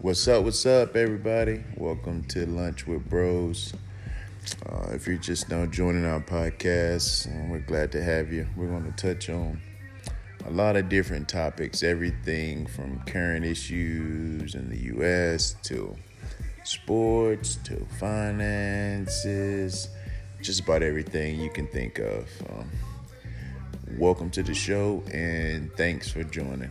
What's up? What's up, everybody? Welcome to Lunch with Bros. Uh, if you're just now joining our podcast, um, we're glad to have you. We're going to touch on a lot of different topics, everything from current issues in the U.S. to sports to finances, just about everything you can think of. Um, welcome to the show, and thanks for joining.